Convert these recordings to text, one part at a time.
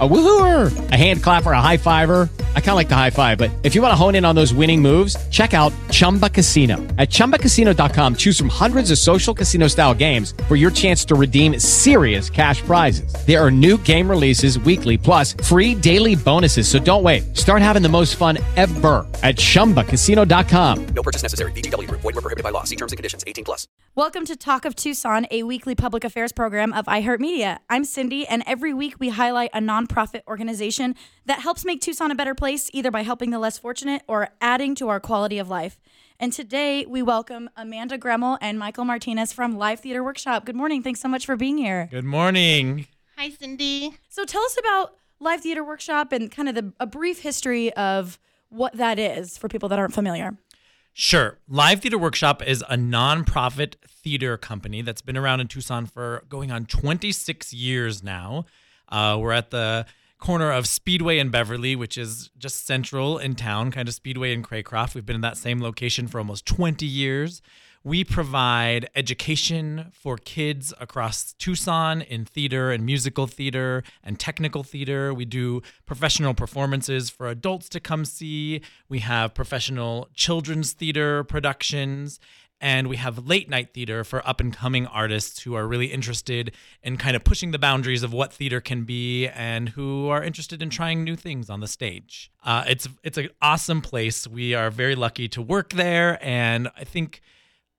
A woohooer, a hand clapper, a high fiver. I kind of like the high five, but if you want to hone in on those winning moves, check out Chumba Casino. At ChumbaCasino.com, choose from hundreds of social casino style games for your chance to redeem serious cash prizes. There are new game releases weekly, plus free daily bonuses. So don't wait. Start having the most fun ever at ChumbaCasino.com. No purchase necessary. VGW Group. Void were prohibited by law. See terms and conditions. 18 plus. Welcome to Talk of Tucson, a weekly public affairs program of iHeartMedia. I'm Cindy, and every week we highlight a nonprofit organization that helps make Tucson a better place, either by helping the less fortunate or adding to our quality of life. And today we welcome Amanda Gremmel and Michael Martinez from Live Theater Workshop. Good morning. Thanks so much for being here. Good morning. Hi, Cindy. So tell us about Live Theater Workshop and kind of the, a brief history of what that is for people that aren't familiar. Sure. Live Theater Workshop is a nonprofit theater company that's been around in Tucson for going on 26 years now. Uh, we're at the corner of Speedway and Beverly, which is just central in town, kind of Speedway and Craycroft. We've been in that same location for almost 20 years. We provide education for kids across Tucson in theater and musical theater and technical theater. We do professional performances for adults to come see. We have professional children's theater productions. And we have late night theater for up and coming artists who are really interested in kind of pushing the boundaries of what theater can be and who are interested in trying new things on the stage. Uh, it's it's an awesome place. We are very lucky to work there, and I think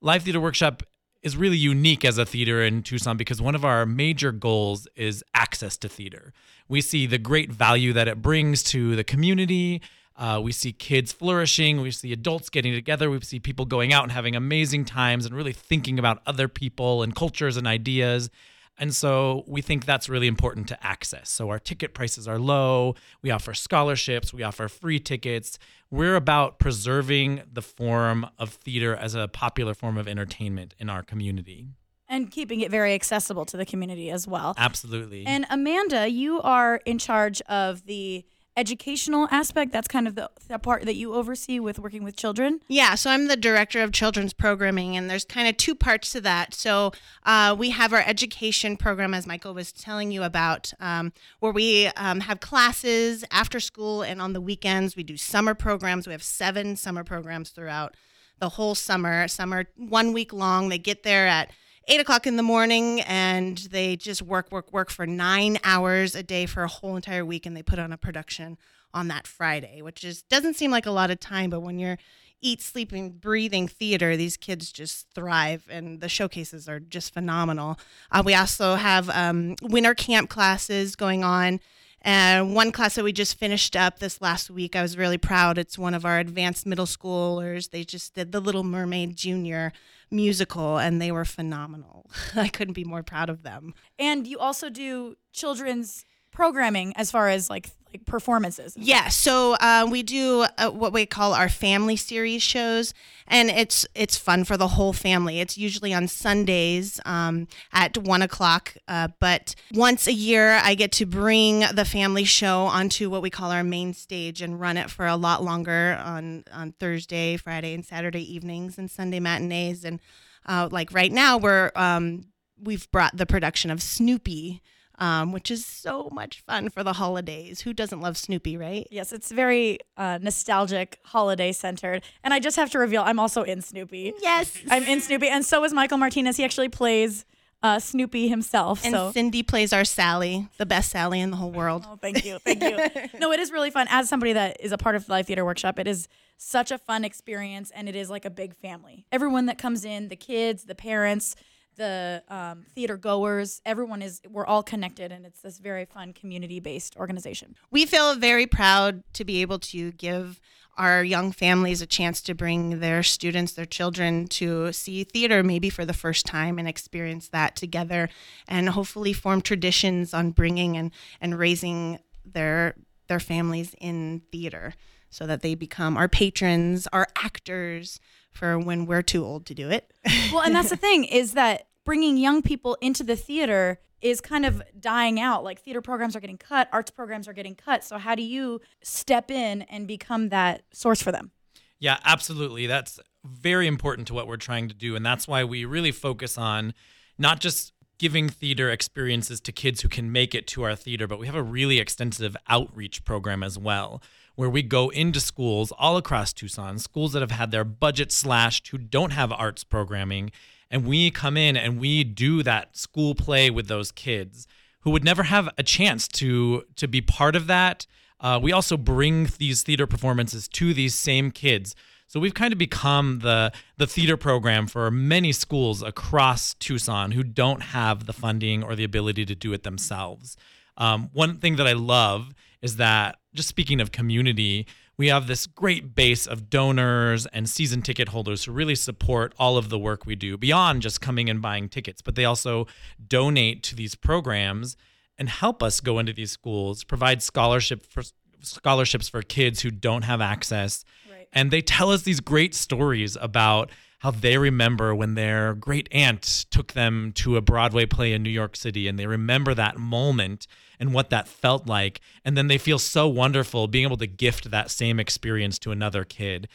Live Theater Workshop is really unique as a theater in Tucson because one of our major goals is access to theater. We see the great value that it brings to the community. Uh, we see kids flourishing. We see adults getting together. We see people going out and having amazing times and really thinking about other people and cultures and ideas. And so we think that's really important to access. So our ticket prices are low. We offer scholarships. We offer free tickets. We're about preserving the form of theater as a popular form of entertainment in our community. And keeping it very accessible to the community as well. Absolutely. And Amanda, you are in charge of the educational aspect. That's kind of the, the part that you oversee with working with children. Yeah, so I'm the director of children's programming, and there's kind of two parts to that. So uh, we have our education program, as Michael was telling you about, um, where we um, have classes after school and on the weekends. We do summer programs. We have seven summer programs throughout the whole summer. summer one week long. They get there at eight o'clock in the morning and they just work, work, work for nine hours a day for a whole entire week and they put on a production on that Friday, which is doesn't seem like a lot of time, but when you're eat, sleeping, breathing theater, these kids just thrive and the showcases are just phenomenal. Uh, we also have um, winter camp classes going on. And one class that we just finished up this last week, I was really proud. It's one of our advanced middle schoolers. They just did The Little Mermaid Junior musical and they were phenomenal. I couldn't be more proud of them. And you also do children's programming as far as like like performances. Yeah, so uh, we do uh, what we call our family series shows, and it's it's fun for the whole family. It's usually on Sundays um, at one o'clock, uh, but once a year I get to bring the family show onto what we call our main stage and run it for a lot longer on on Thursday, Friday, and Saturday evenings and Sunday matinees. And uh, like right now, we're um, we've brought the production of Snoopy um, which is so much fun for the holidays. Who doesn't love Snoopy, right? Yes, it's very uh, nostalgic, holiday centered. And I just have to reveal, I'm also in Snoopy. Yes, I'm in Snoopy, and so is Michael Martinez. He actually plays uh, Snoopy himself. And so. Cindy plays our Sally, the best Sally in the whole world. Oh, thank you, thank you. no, it is really fun. As somebody that is a part of the Live Theater Workshop, it is such a fun experience, and it is like a big family. Everyone that comes in, the kids, the parents the um, theater goers. Everyone is we're all connected and it's this very fun community based organization. We feel very proud to be able to give our young families a chance to bring their students their children to see theater maybe for the first time and experience that together and hopefully form traditions on bringing and, and raising their their families in theater so that they become our patrons our actors for when we're too old to do it. well, and that's the thing is that bringing young people into the theater is kind of dying out. Like theater programs are getting cut, arts programs are getting cut. So how do you step in and become that source for them? Yeah, absolutely. That's very important to what we're trying to do. And that's why we really focus on not just giving theater experiences to kids who can make it to our theater, but we have a really extensive outreach program as well, where we go into schools all across Tucson, schools that have had their budget slashed, who don't have arts programming. And we come in and we do that school play with those kids who would never have a chance to to be part of that. Uh, we also bring these theater performances to these same kids so we've kind of become the the theater program for many schools across Tucson who don't have the funding or the ability to do it themselves. Um, one thing that I love is that just speaking of community, we have this great base of donors and season ticket holders who really support all of the work we do beyond just coming and buying tickets, but they also donate to these programs and help us go into these schools, provide scholarship for scholarships for kids who don't have access and they tell us these great stories about how they remember when their great aunt took them to a Broadway play in New York City and they remember that moment and what that felt like. And then they feel so wonderful being able to gift that same experience to another kid.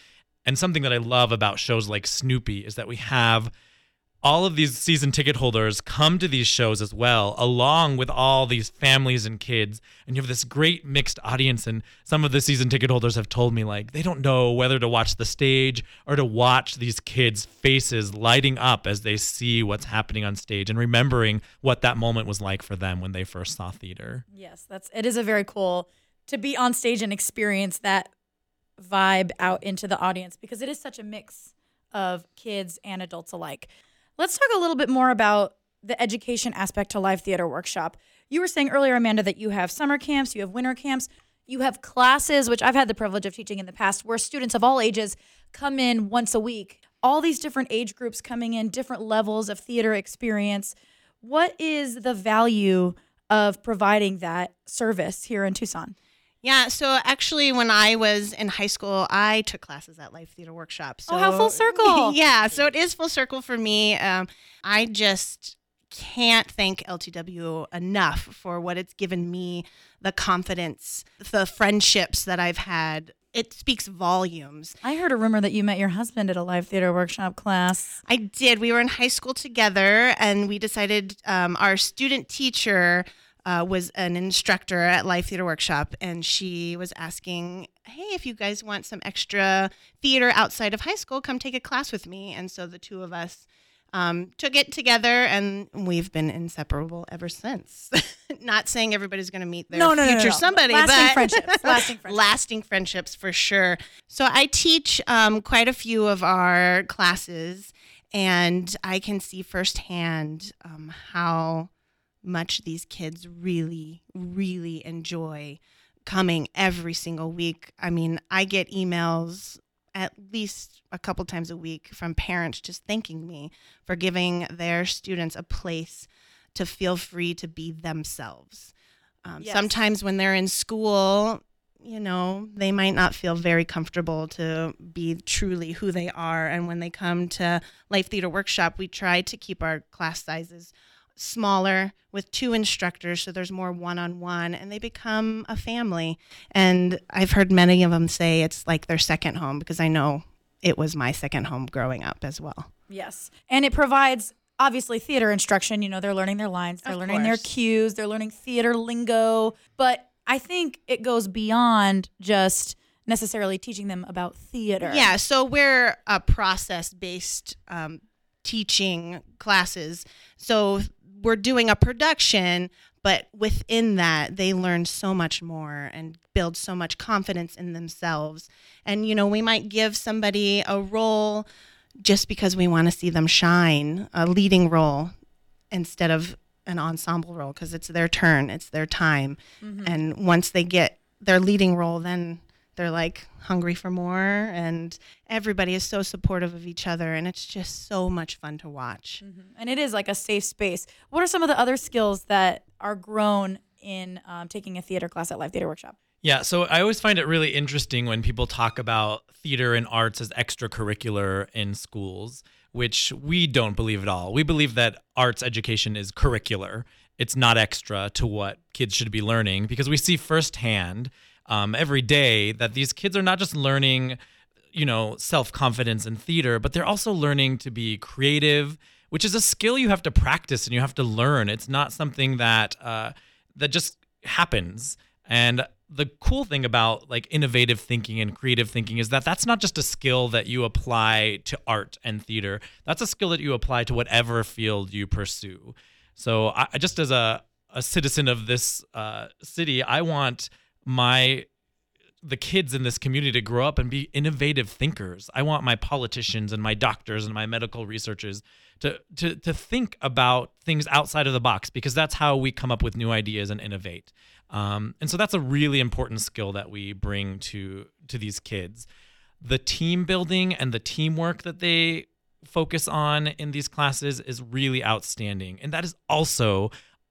And something that I love about shows like Snoopy is that we have all of these season ticket holders come to these shows as well, along with all these families and kids. And you have this great mixed audience. And some of the season ticket holders have told me, like, they don't know whether to watch the stage or to watch these kids' faces lighting up as they see what's happening on stage and remembering what that moment was like for them when they first saw theater. Yes, that's it is a very cool to be on stage and experience that vibe out into the audience because it is such a mix of kids and adults alike. Let's talk a little bit more about the education aspect to Live Theater Workshop. You were saying earlier, Amanda, that you have summer camps, you have winter camps, you have classes, which I've had the privilege of teaching in the past, where students of all ages come in once a week. All these different age groups coming in, different levels of theater experience. What is the value of providing that service here in Tucson? Yeah, so actually, when I was in high school, I took classes at Live Theater Workshop. So, oh, how full circle! yeah, so it is full circle for me. Um, I just can't thank LTW enough for what it's given me, the confidence, the friendships that I've had. It speaks volumes. I heard a rumor that you met your husband at a live theater workshop class. I did. We were in high school together, and we decided um, our student teacher uh, was an instructor at Live Theater Workshop, and she was asking, "Hey, if you guys want some extra theater outside of high school, come take a class with me." And so the two of us um, took it together, and we've been inseparable ever since. Not saying everybody's going to meet their no, no, future no. somebody, lasting but friendships, lasting friendships, lasting friendships for sure. So I teach um, quite a few of our classes, and I can see firsthand um, how much these kids really, really enjoy coming every single week. I mean, I get emails at least a couple times a week from parents just thanking me for giving their students a place to feel free to be themselves. Um, Yes. Sometimes when they're in school, you know, they might not feel very comfortable to be truly who they are. And when they come to Live Theater Workshop, we try to keep our class sizes smaller with two instructors so there's more one-on-one and they become a family and i've heard many of them say it's like their second home because i know it was my second home growing up as well Yes. And it provides obviously theater instruction. You know, they're learning their lines, they're Of learning their cues, they're learning theater lingo. But I think it goes beyond just necessarily teaching them about theater. Yeah, so we're a process based um, teaching classes. So we're doing a production, but within that, they learn so much more and build so much confidence in themselves. And, you know, we might give somebody a role just because we want to see them shine, a leading role instead of an ensemble role because it's their turn, it's their time. Mm-hmm. And once they get their leading role, then they're like hungry for more. And everybody is so supportive of each other. And it's just so much fun to watch. And it is like a safe space. What are some of the other skills that are grown in um, taking a theater class at Live Theater Workshop? Yeah, so I always find it really interesting when people talk about theater and arts as extracurricular in schools, which we don't believe at all. We believe that arts education is curricular, it's not extra to what kids should be learning because we see firsthand um, every day that these kids are not just learning you know, self confidence in theater, but they're also learning to be creative, which is a skill you have to practice and you have to learn. It's not something that uh, that just happens. And the cool thing about like innovative thinking and creative thinking is that that's not just a skill that you apply to art and theater. That's a skill that you apply to whatever field you pursue. So I just as a a citizen of this uh, city, I want my the kids in this community to grow up and be innovative thinkers. I want my politicians and my doctors and my medical researchers to to to think about things outside of the box because that's how we come up with new ideas and innovate. Um, and so that's a really important skill that we bring to to these kids. The team building and the teamwork that they focus on in these classes is really outstanding, and that is also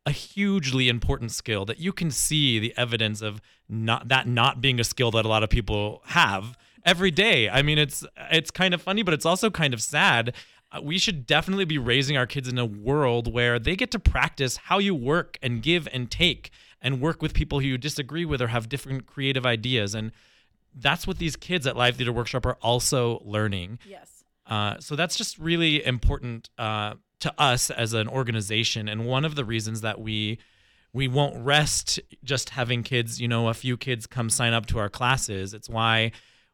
a hugely important skill that you can see the evidence of not that not being a skill that a lot of people have every day. I mean, it's it's kind of funny, but it's also kind of sad. Uh, we should definitely be raising our kids in a world where they get to practice how you work and give and take and work with people who you disagree with or have different creative ideas and that's what these kids at live theater workshop are also learning Yes. uh, so that's just really important uh, to us as an organization, and one of the reasons that we we won't rest just having kids, you know, a few kids come sign up to our classes. It's why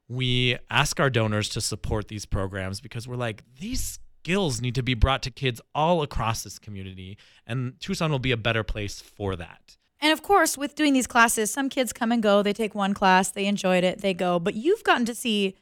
we ask our donors to support these programs because we're like these skills need to be brought to kids all across this community, and Tucson will be a better place for that. And of course, with doing these classes, some kids come and go. They take one class, they enjoyed it, they go. But you've gotten to see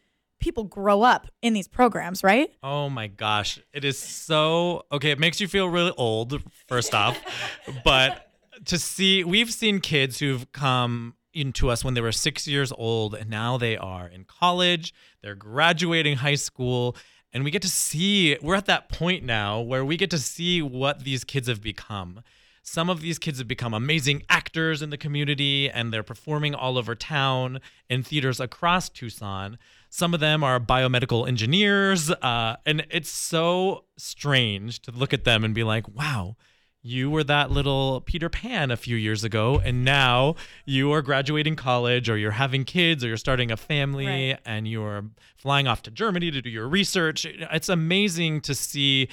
people grow up in these programs, right? Oh my gosh. It is so okay. It makes you feel really old, first off. but to see, we've seen kids who've come into us when they were six years old, and now they are in college, they're graduating high school. And we get to see, we're at that point now where we get to see what these kids have become. Some of these kids have become amazing actors in the community and they're performing all over town in theaters across Tucson. Some of them are biomedical engineers. Uh, and it's so strange to look at them and be like, wow, you were that little Peter Pan a few years ago, and now you are graduating college, or you're having kids, or you're starting a family, Right. and you're flying off to Germany to do your research. It's amazing to see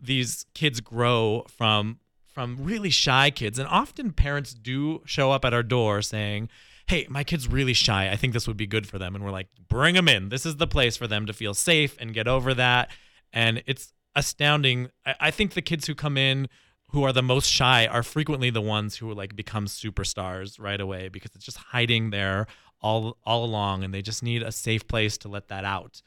these kids grow from from really shy kids and often parents do show up at our door saying hey my kid's really shy. I think this would be good for them. And we're like bring them in. This is the place for them to feel safe and get over that. And it's astounding. I, I think the kids who come in who are the most shy are frequently the ones who like become superstars right away because it's just hiding there all all along and they just need a safe place to let that out.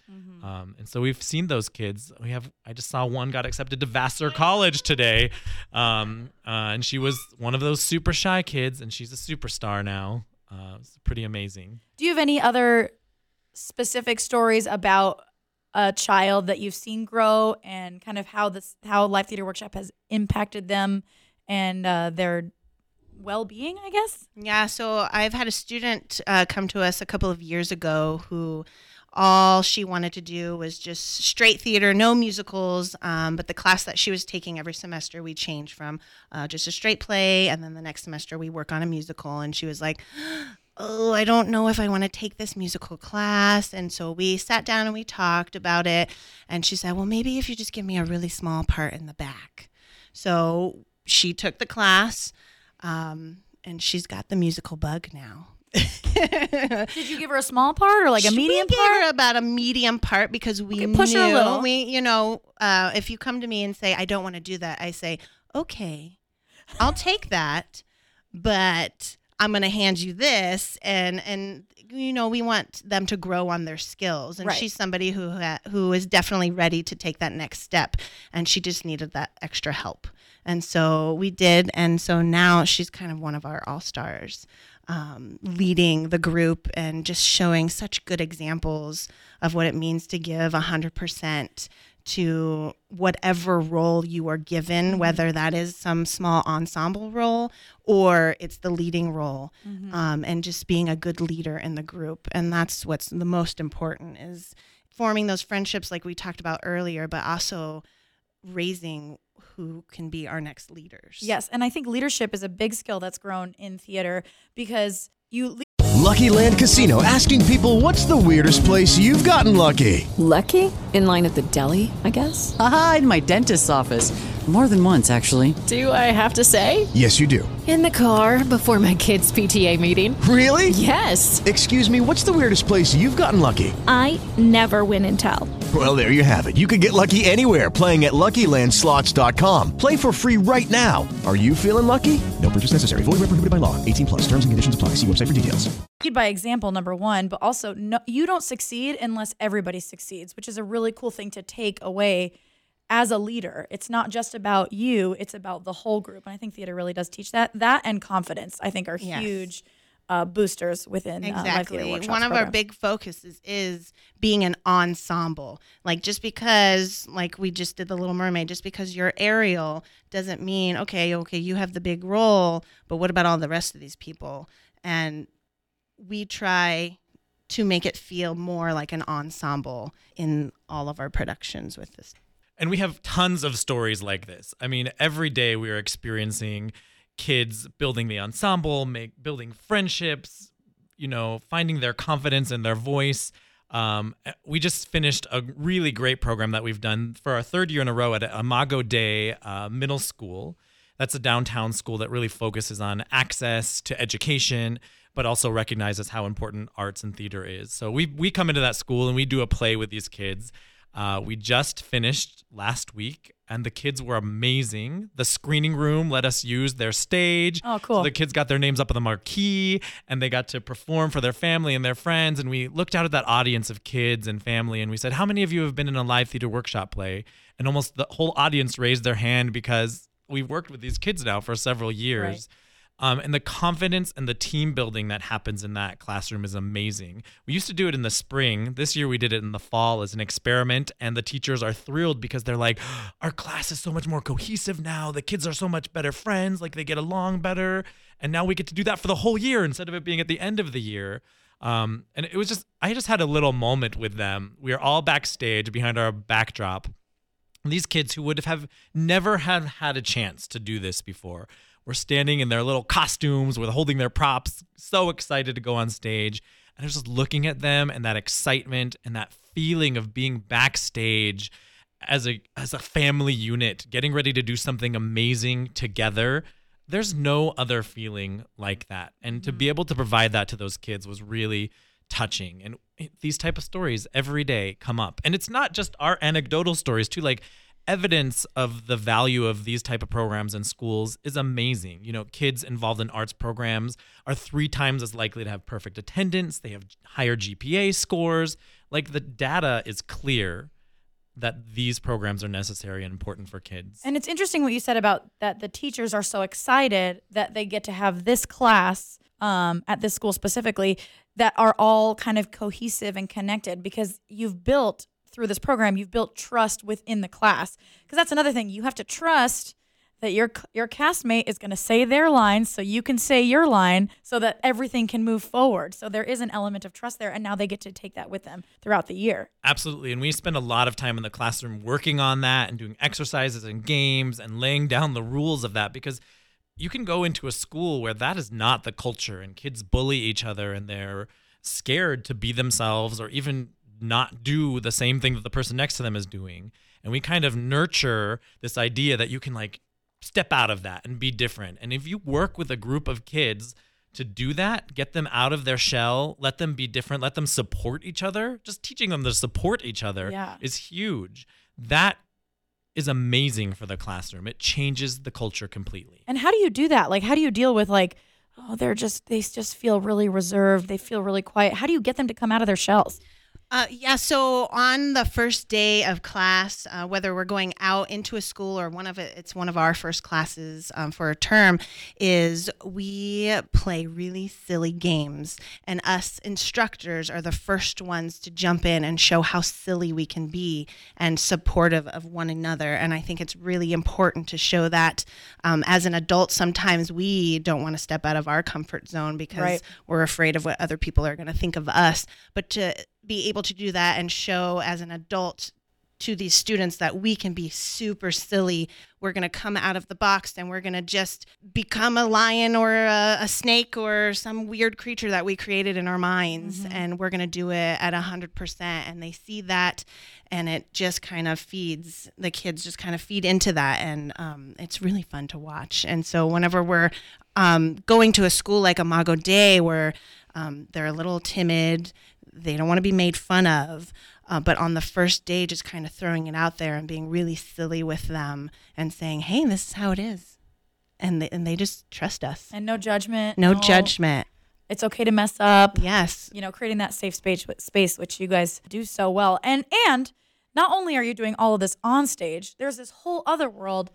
Um, and so we've seen those kids. We have i just saw one got accepted to vassar college today. Um, uh, and she was one of those super shy kids and she's a superstar now uh, it's pretty amazing Do you have any other specific stories about a child that you've seen grow and kind of how this how Live Theater Workshop has impacted them and uh, their well-being, I guess? Yeah, so I've had a student uh, come to us a couple of years ago who all she wanted to do was just straight theater, no musicals. Um, but the class that she was taking every semester, we changed from uh, just a straight play, and then the next semester we work on a musical. And she was like, "Oh, I don't know if I want to take this musical class." And so we sat down and we talked about it. And she said, "Well, maybe if you just give me a really small part in the back." So she took the class um, and she's got the musical bug now. Did you give her a small part or like a we medium gave part? her about a medium part because we Okay, push knew, her a little. We, you know, uh, if you come to me and say I don't want to do that, I say okay, I'll take that, but I'm going to hand you this, and and you know we want them to grow on their skills, and Right. she's somebody who ha- who is definitely ready to take that next step, and she just needed that extra help, and so we did, and so now she's kind of one of our all stars um, leading the group and just showing such good examples of what it means to give 100% to whatever role you are given, whether that is some small ensemble role or it's the leading role, um, and just being a good leader in the group. And that's what's the most important is forming those friendships like we talked about earlier, but also raising who can be our next leaders. Yes, and I think leadership is a big skill that's grown in theater because you Lucky Land Casino asking people what's the weirdest place you've gotten lucky? Lucky? In line at the deli, I guess? Aha, in my dentist's office. More than once, actually. Do I have to say? Yes, you do. In the car before my kids' PTA meeting. Really? Yes. Excuse me, what's the weirdest place you've gotten lucky? I never win and tell. Well, there you have it. You can get lucky anywhere playing at LuckyLandSlots.com. Play for free right now. Are you feeling lucky? No purchase necessary. Void where prohibited by law. 18 plus. Terms and conditions apply. See website for details. Lead by example, number one, but also no, you don't succeed unless everybody succeeds, which is a really cool thing to take away as a leader. It's not just about you; it's about the whole group, and I think theater really does teach that. That and confidence, I think, are Yes. huge uh, boosters within uh, Exactly. Workshops One of our big focuses is being an ensemble. Like just because like we just did the Little Mermaid, just because you're Ariel doesn't mean okay, okay, you have the big role, but what about all the rest of these people? And we try to make it feel more like an ensemble in all of our productions with this. And we have tons of stories like this. I mean, every day we are experiencing kids building the ensemble, make building friendships, you know, finding their confidence and their voice. Um, we just finished a really great program that we've done for our third year in a row at Imago Dei uh, Middle School. That's a downtown school that really focuses on access to education, but also recognizes how important arts and theater is. So we we come into that school and we do a play with these kids. Uh, we just finished last week, and the kids were amazing. The screening room let us use their stage. Oh, cool. So the kids got their names up on the marquee, and they got to perform for their family and their friends. And we looked out at that audience of kids and family, and we said, "How many of you have been in a live theater workshop play?" And almost the whole audience raised their hand because we've worked with these kids now for several years. Um, and the confidence and the team building that happens in that classroom is amazing. We used to do it in the spring. This year we did it in the fall as an experiment, and the teachers are thrilled because they're like, our class is so much more cohesive now. The kids are so much better friends, like they get along better. And now we get to do that for the whole year instead of it being at the end of the year. Um, and it was just, I just had a little moment with them. We are all backstage behind our backdrop these kids who would have never have had a chance to do this before were standing in their little costumes with holding their props so excited to go on stage. And i was just looking at them and that excitement and that feeling of being backstage as a as a family unit getting ready to do something amazing together. There's no other feeling like that. And to be mm-hmm. able to provide that to those kids was really touching. And these type of stories every day come up. And it's not just our anecdotal stories too like evidence of the value of these type of programs in schools is amazing. You know kids involved in arts programs are three times as likely to have perfect attendance. They have higher gpa scores. Like the data is clear that these programs are necessary and important for kids. And it's interesting what you said about that the teachers are so excited that they get to have this class um, at this school specifically that are all kind of cohesive and connected because you've built through this program, you've built trust within the class. Because that's another thing. You have to trust that your your castmate is going to say their line so you can say your line so that everything can move forward. So there is an element of trust there and now they get to take that with them throughout the year. Absolutely. And we spend a lot of time in the classroom working on that and doing exercises and games and laying down the rules of that because you can go into a school where that is not the culture and kids bully each other and they're scared to be themselves or even not do the same thing that the person next to them is doing. And we kind of nurture this idea that you can like step out of that and be different. And if you work with a group of kids to do that, get them out of their shell, let them be different, let them support each other, just teaching them to support each other Yeah. is huge. That is amazing for the classroom. It changes the culture completely. And how do you do that? Like, how do you deal with like, oh, they're just they just feel really reserved. They feel really quiet. How do you get them to come out of their shells? Uh, yeah, so on the first day of class, uh, whether we're going out into a school or one of it, it's one of our first classes um, for a term, is we play really silly games, and us instructors are the first ones to jump in and show how silly we can be and supportive of one another. And I think it's really important to show that um, as an adult, sometimes we don't want to step out of our comfort zone because Right. we're afraid of what other people are going to think of us, but to be able to do that and show as an adult to these students that we can be super silly. We're going to come out of the box and we're going to just become a lion or a, a, snake or some weird creature that we created in our minds. Mm-hmm. And we're going to do it at 100%. And they see that and it just kind of feeds the kids, just kind of feed into that. And um, it's really fun to watch. And so whenever we're um, going to a school like Imago Dei where um, they're a little timid, they don't want to be made fun of. Uh, but on the first day, just kind of throwing it out there and being really silly with them and saying, "Hey, this is how it is," and they, and they just trust us. And no judgment. No, no judgment. It's okay to mess up. Yes. You know, creating that safe space, space, which you guys do so well. And and not only are you doing all of this on stage, there's this whole other world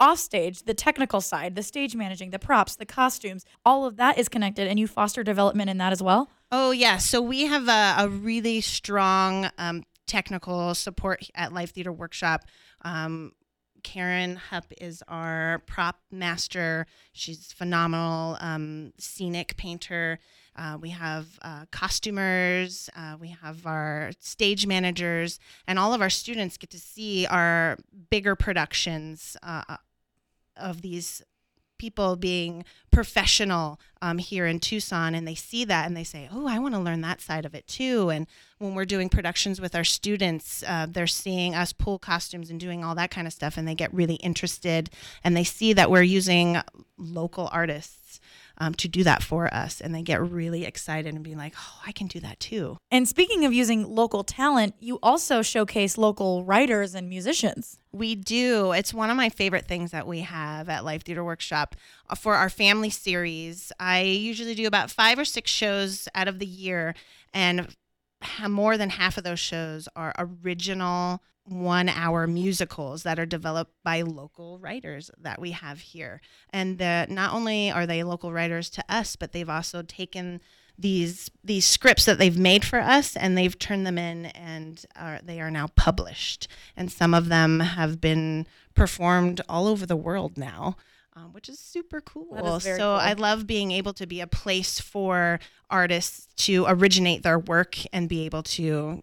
off stage, the technical side, the stage managing, the props, the costumes, all of that is connected, and you foster development in that as well. Oh, yeah. So we have a, a really strong um, technical support at Live Theater Workshop. Um, Karen Hupp is our prop master. She's phenomenal um, scenic painter. Uh, we have uh, costumers, uh, we have our stage managers, and all of our students get to see our bigger productions uh, of these people being professional um, here in Tucson and they see that and they say, oh, I want to learn that side of it too. And when we're doing productions with our students, uh, they're seeing us pull costumes and doing all that kind of stuff and they get really interested and they see that we're using local artists um, to do that for us. And they get really excited and be like, oh, I can do that too. And speaking of using local talent, you also showcase local writers and musicians. We do. It's one of my favorite things that we have at Live Theater Workshop uh, for our family series. I usually do about five or six shows out of the year, and more than half of those shows are original one hour musicals that are developed by local writers that we have here. And the, not only are they local writers to us, but they've also taken these these scripts that they've made for us and they've turned them in and are, they are now published and some of them have been performed all over the world now um, which is super cool. so cool. I love being able to be a place for artists to originate their work and be able to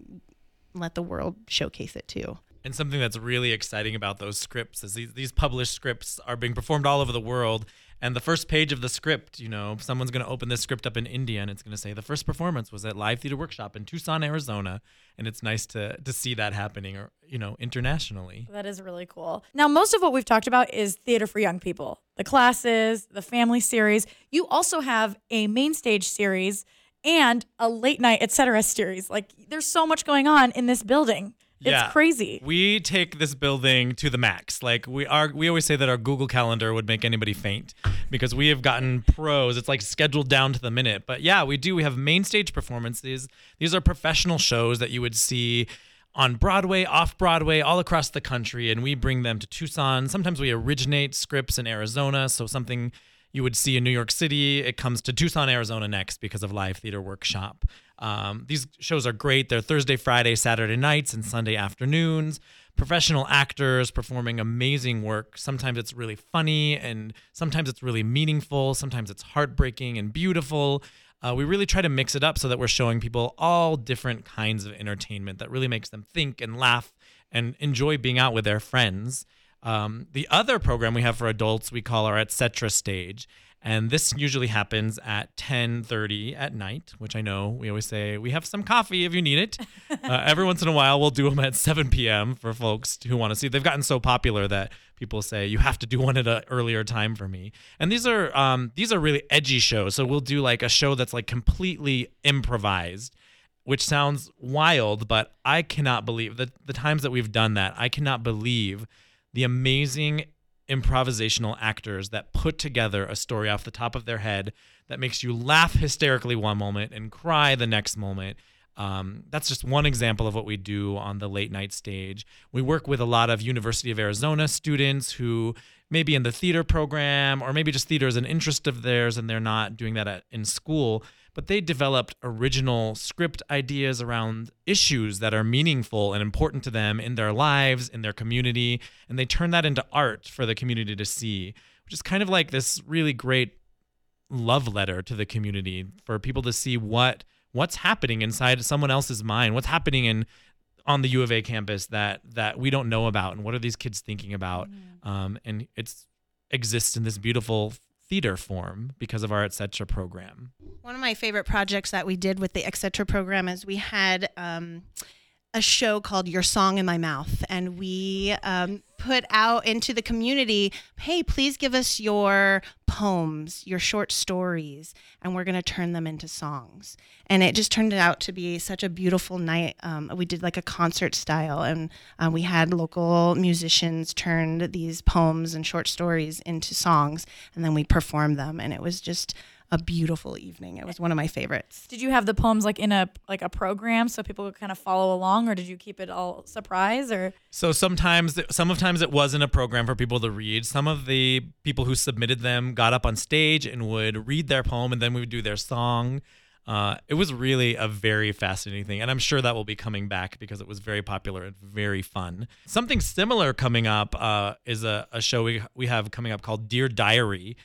let the world showcase it too. And something that's really exciting about those scripts is these, these published scripts are being performed all over the world and the first page of the script, you know, someone's going to open this script up in India and it's going to say the first performance was at Live Theater Workshop in Tucson, Arizona, and it's nice to to see that happening or, you know, internationally. That is really cool. Now, most of what we've talked about is theater for young people. The classes, the family series. You also have a main stage series and a late night, etc. series. Like there's so much going on in this building. It's yeah. crazy. We take this building to the max. Like we are we always say that our Google Calendar would make anybody faint because we have gotten pros. It's like scheduled down to the minute. But yeah, we do. We have main stage performances. These are professional shows that you would see on Broadway, off Broadway, all across the country, and we bring them to Tucson. Sometimes we originate scripts in Arizona, so something you would see in New York City. It comes to Tucson, Arizona next because of Live Theater Workshop. Um, these shows are great. They're Thursday, Friday, Saturday nights, and Sunday afternoons. Professional actors performing amazing work. Sometimes it's really funny, and sometimes it's really meaningful. Sometimes it's heartbreaking and beautiful. Uh, we really try to mix it up so that we're showing people all different kinds of entertainment that really makes them think and laugh and enjoy being out with their friends. Um, the other program we have for adults we call our etc. stage, and this usually happens at 10:30 at night, which I know we always say we have some coffee if you need it. Uh, every once in a while, we'll do them at 7 p.m. for folks who want to see. They've gotten so popular that people say you have to do one at an earlier time for me. And these are um, these are really edgy shows. So we'll do like a show that's like completely improvised which sounds wild, but I cannot believe that the times that we've done that, I cannot believe the amazing improvisational actors that put together a story off the top of their head that makes you laugh hysterically one moment and cry the next moment. Um, that's just one example of what we do on the late night stage. We work with a lot of University of Arizona students who maybe in the theater program or maybe just theater is an interest of theirs and they're not doing that at, in school but they developed original script ideas around issues that are meaningful and important to them in their lives, in their community, and they turn that into art for the community to see, which is kind of like this really great love letter to the community for people to see what what's happening inside someone else's mind, what's happening in on the U of A campus that that we don't know about, and what are these kids thinking about? Um, and it's exists in this beautiful theater form because of our etc program. One of my favorite projects that we did with the Etc. program is we had um, a show called Your Song in My Mouth, and we um, put out into the community, hey, please give us your poems, your short stories, and we're going to turn them into songs. And it just turned out to be such a beautiful night. Um, we did like a concert style, and uh, we had local musicians turn these poems and short stories into songs, and then we performed them, and it was just a beautiful evening. It was one of my favorites. Did you have the poems like in a like a program so people could kind of follow along, or did you keep it all surprise? Or So sometimes, sometimes it wasn't a program for people to read. Some of the people who submitted them got up on stage and would read their poem, and then we would do their song. Uh, it was really a very fascinating thing, and I'm sure that will be coming back because it was very popular and very fun. Something similar coming up uh, is a, a show we we have coming up called Dear Diary,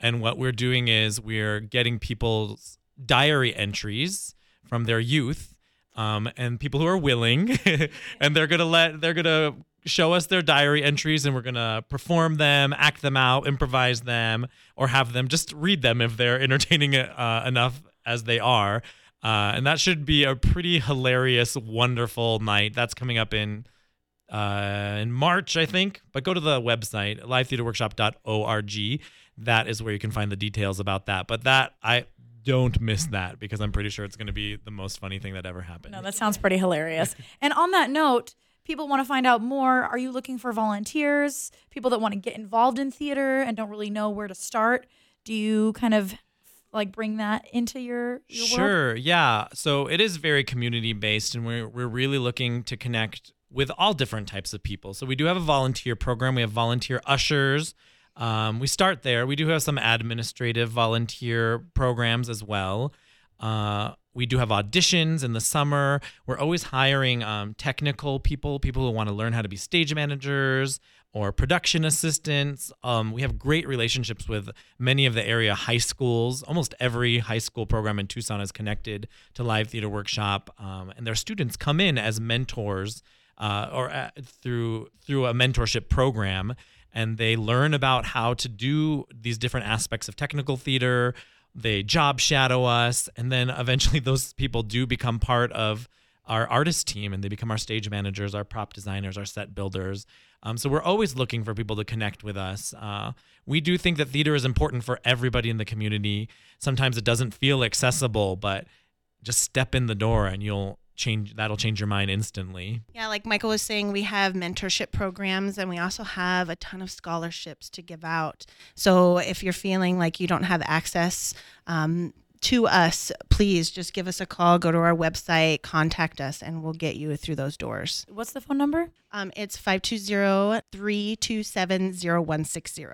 and what we're doing is we're getting people's diary entries from their youth um, and people who are willing, and they're gonna let they're gonna show us their diary entries, and we're gonna perform them, act them out, improvise them, or have them just read them if they're entertaining uh, enough as they are. Uh, and that should be a pretty hilarious, wonderful night. That's coming up in uh, in March, I think. But go to the website livetheaterworkshop.org. That is where you can find the details about that. But that I don't miss that because I'm pretty sure it's going to be the most funny thing that ever happened. no, that sounds pretty hilarious. and on that note, people want to find out more. Are you looking for volunteers? People that want to get involved in theater and don't really know where to start? Do you kind of like bring that into your, your world? Sure, yeah. So it is very community based, and we're we're really looking to connect with all different types of people. So we do have a volunteer program. We have volunteer ushers. Um, we start there. We do have some administrative volunteer programs as well. Uh, we do have auditions in the summer. We're always hiring um, technical people, people who want to learn how to be stage managers or production assistants. Um, we have great relationships with many of the area high schools. Almost every high school program in Tucson is connected to Live Theater Workshop, um, and their students come in as mentors uh, or uh, through through a mentorship program, and they learn about how to do these different aspects of technical theater. They job shadow us, and then eventually those people do become part of our artist team, and they become our stage managers, our prop designers, our set builders. Um, so we're always looking for people to connect with us. Uh, we do think that theater is important for everybody in the community. Sometimes it doesn't feel accessible, but just step in the door and you'll change that'll change your mind instantly Yeah, like Michael was saying, we have mentorship programs and we also have a ton of scholarships to give out. So if you're feeling like you don't have access um, to us, please just give us a call, go to our website, contact us, and we'll get you through those doors. What's the phone number? Um, it's 520 327 0160.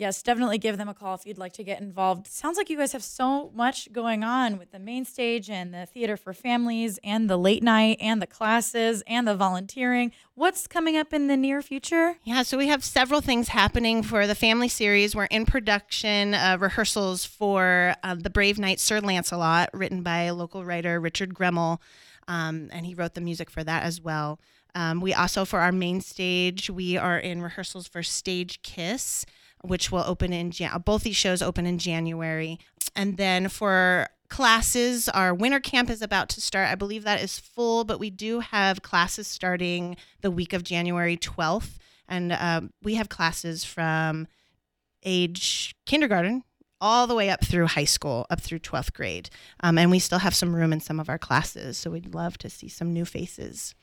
Yes, definitely give them a call if you'd like to get involved. Sounds like you guys have so much going on with the main stage and the theater for families and the late night and the classes and the volunteering. What's coming up in the near future? Yeah, so we have several things happening for the family series. We're in production uh, rehearsals for uh, The Brave Knight Sir Lancelot, written by local writer Richard Gremmel, um, and he wrote the music for that as well. Um, we also, for our main stage, we are in rehearsals for Stage Kiss, which will open in Jan- both these shows open in January, and then for classes our winter camp is about to start. I believe that is full but we do have classes starting the week of january 12th and um, we have classes from age kindergarten all the way up through high school up through 12th grade. Um, and we still have some room in some of our classes so we'd love to see some new faces.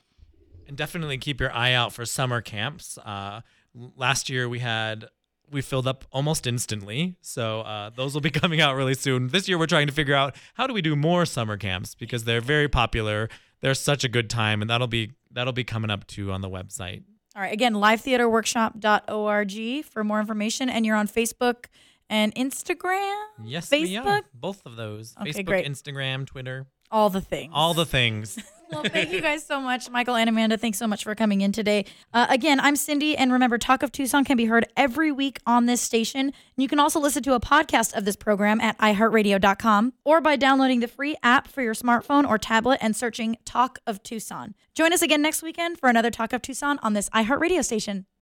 And definitely keep your eye out for summer camps. Uh, last year we had we filled up almost instantly. So uh, those will be coming out really soon. This year, we're trying to figure out how do we do more summer camps because they're very popular. They're such a good time, and that'll be that'll be coming up too on the website. All right, again, livetheaterworkshop.org for more information. And you're on Facebook and Instagram? Yes, Facebook? we are. Both of those. Okay, Facebook, great. Instagram, Twitter, All the things. all the things. Well, thank you guys so much, Michael and Amanda. Thanks so much for coming in today. Uh, again, I'm Cindy, and remember, Talk of Tucson can be heard every week on this station. You can also listen to a podcast of this program at iHeartRadio.com or by downloading the free app for your smartphone or tablet and searching Talk of Tucson. Join us again next weekend for another Talk of Tucson on this iHeartRadio station.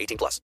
18 plus.